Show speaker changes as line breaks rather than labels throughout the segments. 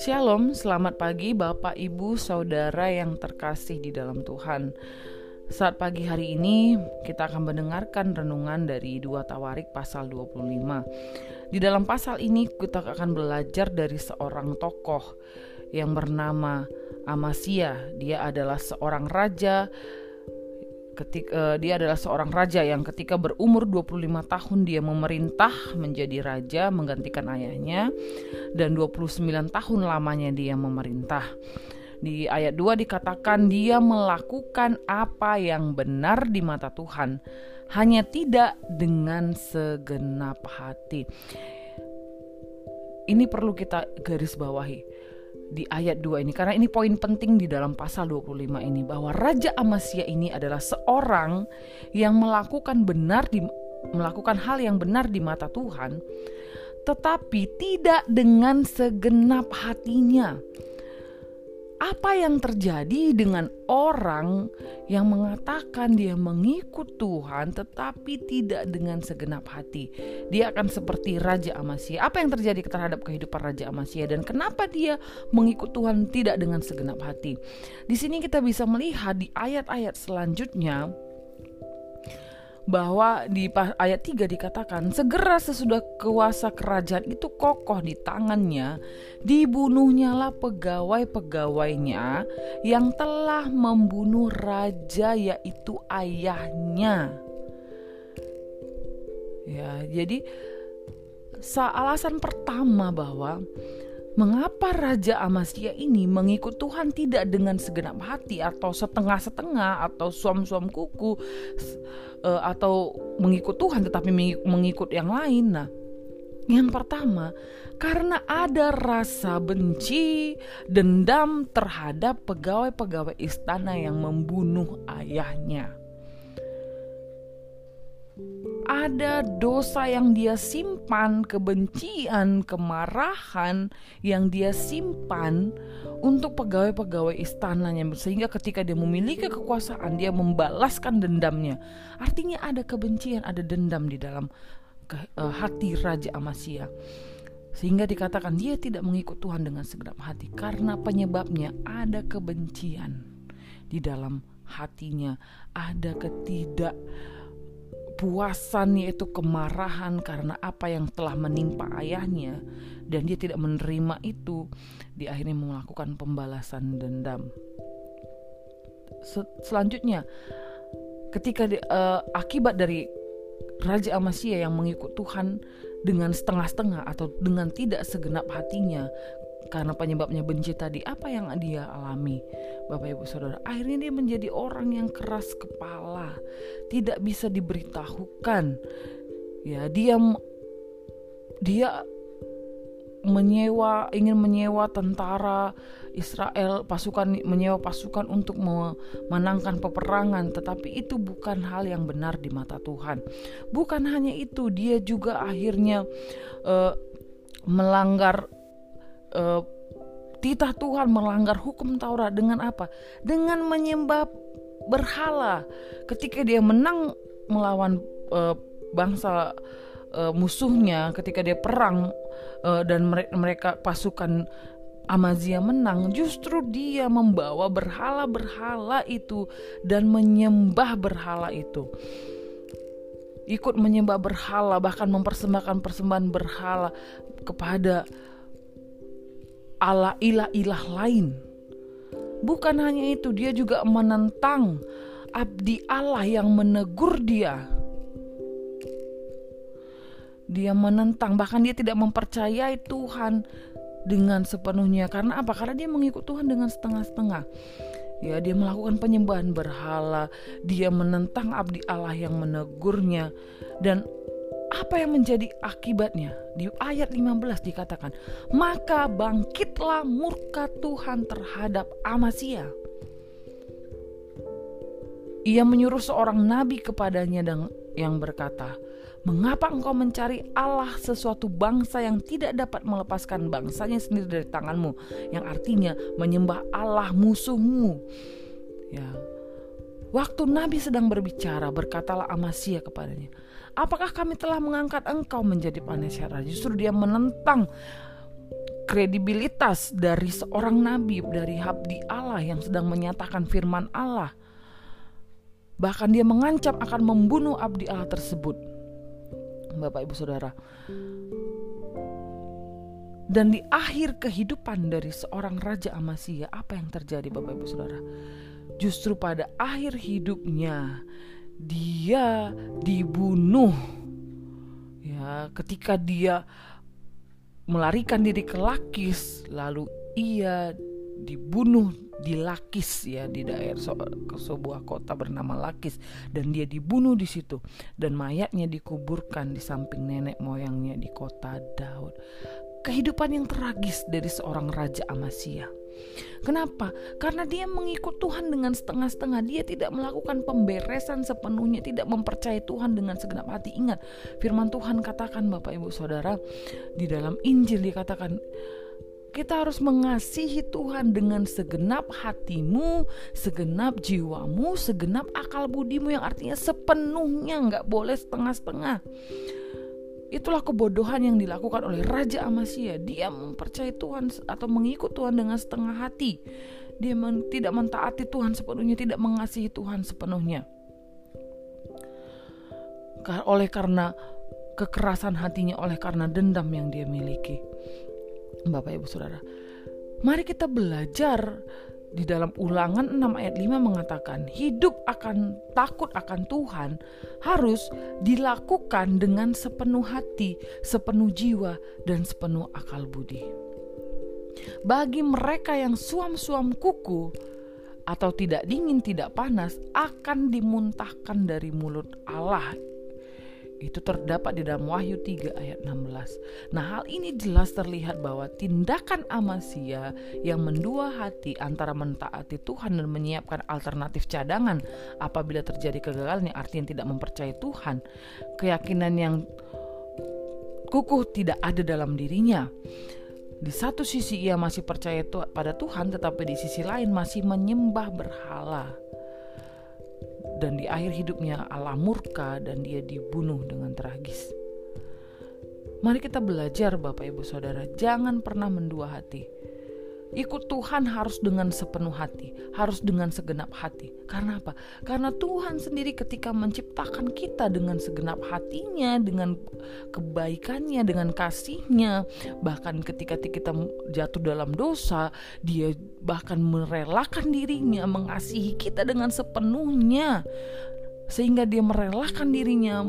Shalom, selamat pagi Bapak, Ibu, Saudara yang terkasih di dalam Tuhan. Saat pagi hari ini kita akan mendengarkan renungan dari dua Tawarik pasal 25. Di dalam pasal ini kita akan belajar dari seorang tokoh yang bernama Amasya. Dia adalah seorang raja ketika uh, eh, dia adalah seorang raja yang ketika berumur 25 tahun dia memerintah menjadi raja menggantikan ayahnya dan 29 tahun lamanya dia memerintah. Di ayat 2 dikatakan dia melakukan apa yang benar di mata Tuhan, hanya tidak dengan segenap hati. Ini perlu kita garis bawahi di ayat 2 ini. Karena ini poin penting di dalam pasal 25 ini bahwa Raja Amasya ini adalah seorang yang melakukan benar di melakukan hal yang benar di mata Tuhan tetapi tidak dengan segenap hatinya apa yang terjadi dengan orang yang mengatakan dia mengikut Tuhan tetapi tidak dengan segenap hati. Dia akan seperti Raja Amasya. Apa yang terjadi terhadap kehidupan Raja Amasya dan kenapa dia mengikut Tuhan tidak dengan segenap hati? Di sini kita bisa melihat di ayat-ayat selanjutnya bahwa di ayat 3 dikatakan segera sesudah kuasa kerajaan itu kokoh di tangannya dibunuhnyalah pegawai-pegawainya yang telah membunuh raja yaitu ayahnya. Ya jadi alasan pertama bahwa Mengapa Raja Amasya ini mengikut Tuhan tidak dengan segenap hati atau setengah-setengah atau suam-suam kuku uh, atau mengikut Tuhan tetapi mengikut yang lain? Nah, yang pertama, karena ada rasa benci, dendam terhadap pegawai-pegawai istana yang membunuh ayahnya ada dosa yang dia simpan, kebencian, kemarahan yang dia simpan untuk pegawai-pegawai istananya sehingga ketika dia memiliki kekuasaan dia membalaskan dendamnya. Artinya ada kebencian, ada dendam di dalam ke, uh, hati Raja Amasya. Sehingga dikatakan dia tidak mengikut Tuhan dengan segenap hati karena penyebabnya ada kebencian di dalam hatinya, ada ketidak kepuasan yaitu kemarahan karena apa yang telah menimpa ayahnya dan dia tidak menerima itu dia akhirnya melakukan pembalasan dendam. Selanjutnya ketika di, uh, akibat dari Raja Amasya yang mengikut Tuhan dengan setengah-setengah atau dengan tidak segenap hatinya karena penyebabnya benci tadi apa yang dia alami Bapak Ibu Saudara? Akhirnya dia menjadi orang yang keras kepala tidak bisa diberitahukan. Ya dia dia menyewa ingin menyewa tentara Israel pasukan menyewa pasukan untuk memenangkan peperangan. Tetapi itu bukan hal yang benar di mata Tuhan. Bukan hanya itu dia juga akhirnya uh, melanggar uh, titah Tuhan melanggar hukum Taurat dengan apa? Dengan menyembah berhala. Ketika dia menang melawan uh, bangsa uh, musuhnya, ketika dia perang uh, dan mere mereka pasukan Amazia menang, justru dia membawa berhala-berhala itu dan menyembah berhala itu. Ikut menyembah berhala, bahkan mempersembahkan persembahan berhala kepada Allah ilah-ilah lain. Bukan hanya itu, dia juga menentang abdi Allah yang menegur dia. Dia menentang, bahkan dia tidak mempercayai Tuhan dengan sepenuhnya. Karena apa? Karena dia mengikut Tuhan dengan setengah-setengah. Ya, dia melakukan penyembahan berhala, dia menentang abdi Allah yang menegurnya dan apa yang menjadi akibatnya? Di ayat 15 dikatakan, "Maka bangkitlah murka Tuhan terhadap Amasya." Ia menyuruh seorang nabi kepadanya dan yang berkata, "Mengapa engkau mencari Allah sesuatu bangsa yang tidak dapat melepaskan bangsanya sendiri dari tanganmu?" Yang artinya menyembah Allah musuhmu. Ya. Waktu Nabi sedang berbicara, berkatalah Amasya kepadanya, Apakah kami telah mengangkat engkau menjadi Panesera? Justru dia menentang kredibilitas dari seorang nabi, dari habdi Allah yang sedang menyatakan firman Allah. Bahkan dia mengancam akan membunuh abdi Allah tersebut. Bapak Ibu Saudara. Dan di akhir kehidupan dari seorang raja Amasya, apa yang terjadi Bapak Ibu Saudara? Justru pada akhir hidupnya dia dibunuh. Ya, ketika dia melarikan diri ke Lakis, lalu ia dibunuh di Lakis ya di daerah sebuah kota bernama Lakis dan dia dibunuh di situ dan mayatnya dikuburkan di samping nenek moyangnya di kota Daud. Kehidupan yang tragis dari seorang raja Amasya. Kenapa? Karena dia mengikut Tuhan dengan setengah-setengah. Dia tidak melakukan pemberesan sepenuhnya, tidak mempercayai Tuhan dengan segenap hati. Ingat, firman Tuhan katakan Bapak Ibu Saudara di dalam Injil dikatakan kita harus mengasihi Tuhan dengan segenap hatimu, segenap jiwamu, segenap akal budimu yang artinya sepenuhnya, nggak boleh setengah-setengah. Itulah kebodohan yang dilakukan oleh Raja Amasya. Dia mempercayai Tuhan atau mengikut Tuhan dengan setengah hati. Dia men tidak mentaati Tuhan sepenuhnya, tidak mengasihi Tuhan sepenuhnya. Oleh karena kekerasan hatinya, oleh karena dendam yang dia miliki. Bapak Ibu Saudara. Mari kita belajar di dalam ulangan 6 ayat 5 mengatakan hidup akan takut akan Tuhan harus dilakukan dengan sepenuh hati, sepenuh jiwa dan sepenuh akal budi. Bagi mereka yang suam-suam kuku atau tidak dingin tidak panas akan dimuntahkan dari mulut Allah itu terdapat di dalam Wahyu 3 ayat 16. Nah, hal ini jelas terlihat bahwa tindakan Amasia yang mendua hati antara mentaati Tuhan dan menyiapkan alternatif cadangan apabila terjadi kegagalan yang artinya tidak mempercayai Tuhan, keyakinan yang kukuh tidak ada dalam dirinya. Di satu sisi ia masih percaya pada Tuhan, tetapi di sisi lain masih menyembah berhala dan di akhir hidupnya Allah murka dan dia dibunuh dengan tragis. Mari kita belajar Bapak Ibu Saudara, jangan pernah mendua hati. Ikut Tuhan harus dengan sepenuh hati, harus dengan segenap hati. Karena apa? Karena Tuhan sendiri ketika menciptakan kita dengan segenap hatinya, dengan kebaikannya, dengan kasihnya, bahkan ketika kita jatuh dalam dosa, dia bahkan merelakan dirinya mengasihi kita dengan sepenuhnya sehingga dia merelakan dirinya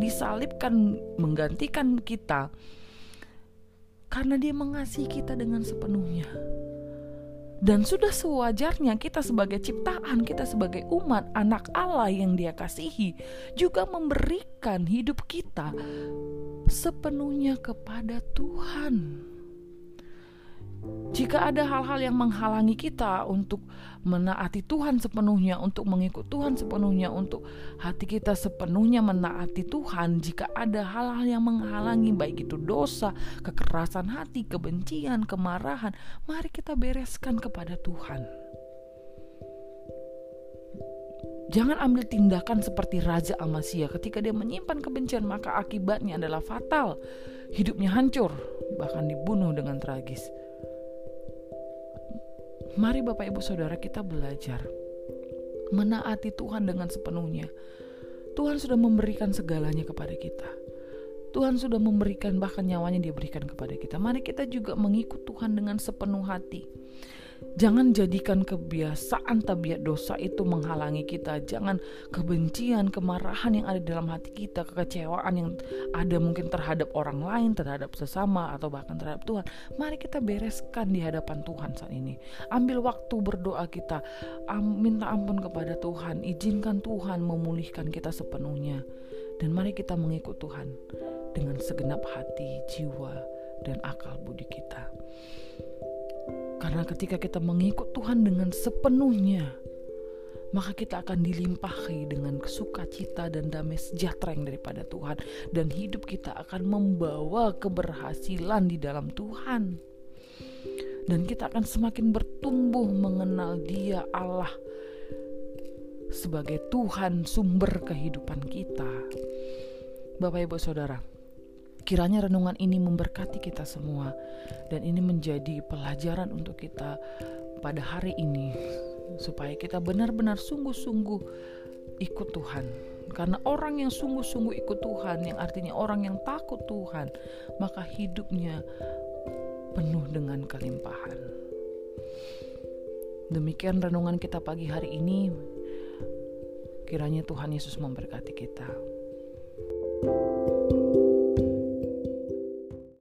disalibkan menggantikan kita karena dia mengasihi kita dengan sepenuhnya. Dan sudah sewajarnya kita sebagai ciptaan, kita sebagai umat anak Allah yang dia kasihi juga memberikan hidup kita sepenuhnya kepada Tuhan. Jika ada hal-hal yang menghalangi kita untuk menaati Tuhan sepenuhnya, untuk mengikut Tuhan sepenuhnya, untuk hati kita sepenuhnya menaati Tuhan, jika ada hal-hal yang menghalangi, baik itu dosa, kekerasan hati, kebencian, kemarahan, mari kita bereskan kepada Tuhan. Jangan ambil tindakan seperti Raja Amasya ketika dia menyimpan kebencian maka akibatnya adalah fatal. Hidupnya hancur, bahkan dibunuh dengan tragis. Mari Bapak Ibu Saudara kita belajar menaati Tuhan dengan sepenuhnya. Tuhan sudah memberikan segalanya kepada kita. Tuhan sudah memberikan bahkan nyawanya dia berikan kepada kita. Mari kita juga mengikut Tuhan dengan sepenuh hati. Jangan jadikan kebiasaan tabiat dosa itu menghalangi kita. Jangan kebencian, kemarahan yang ada dalam hati kita, kekecewaan yang ada mungkin terhadap orang lain, terhadap sesama, atau bahkan terhadap Tuhan. Mari kita bereskan di hadapan Tuhan saat ini. Ambil waktu berdoa kita, minta ampun kepada Tuhan, izinkan Tuhan memulihkan kita sepenuhnya. Dan mari kita mengikut Tuhan dengan segenap hati, jiwa, dan akal budi kita. Karena ketika kita mengikut Tuhan dengan sepenuhnya, maka kita akan dilimpahi dengan sukacita dan damai sejahtera yang daripada Tuhan dan hidup kita akan membawa keberhasilan di dalam Tuhan. Dan kita akan semakin bertumbuh mengenal Dia Allah sebagai Tuhan sumber kehidupan kita. Bapak Ibu Saudara, kiranya renungan ini memberkati kita semua dan ini menjadi pelajaran untuk kita pada hari ini supaya kita benar-benar sungguh-sungguh ikut Tuhan. Karena orang yang sungguh-sungguh ikut Tuhan, yang artinya orang yang takut Tuhan, maka hidupnya penuh dengan kelimpahan. Demikian renungan kita pagi hari ini. Kiranya Tuhan Yesus memberkati kita. thank you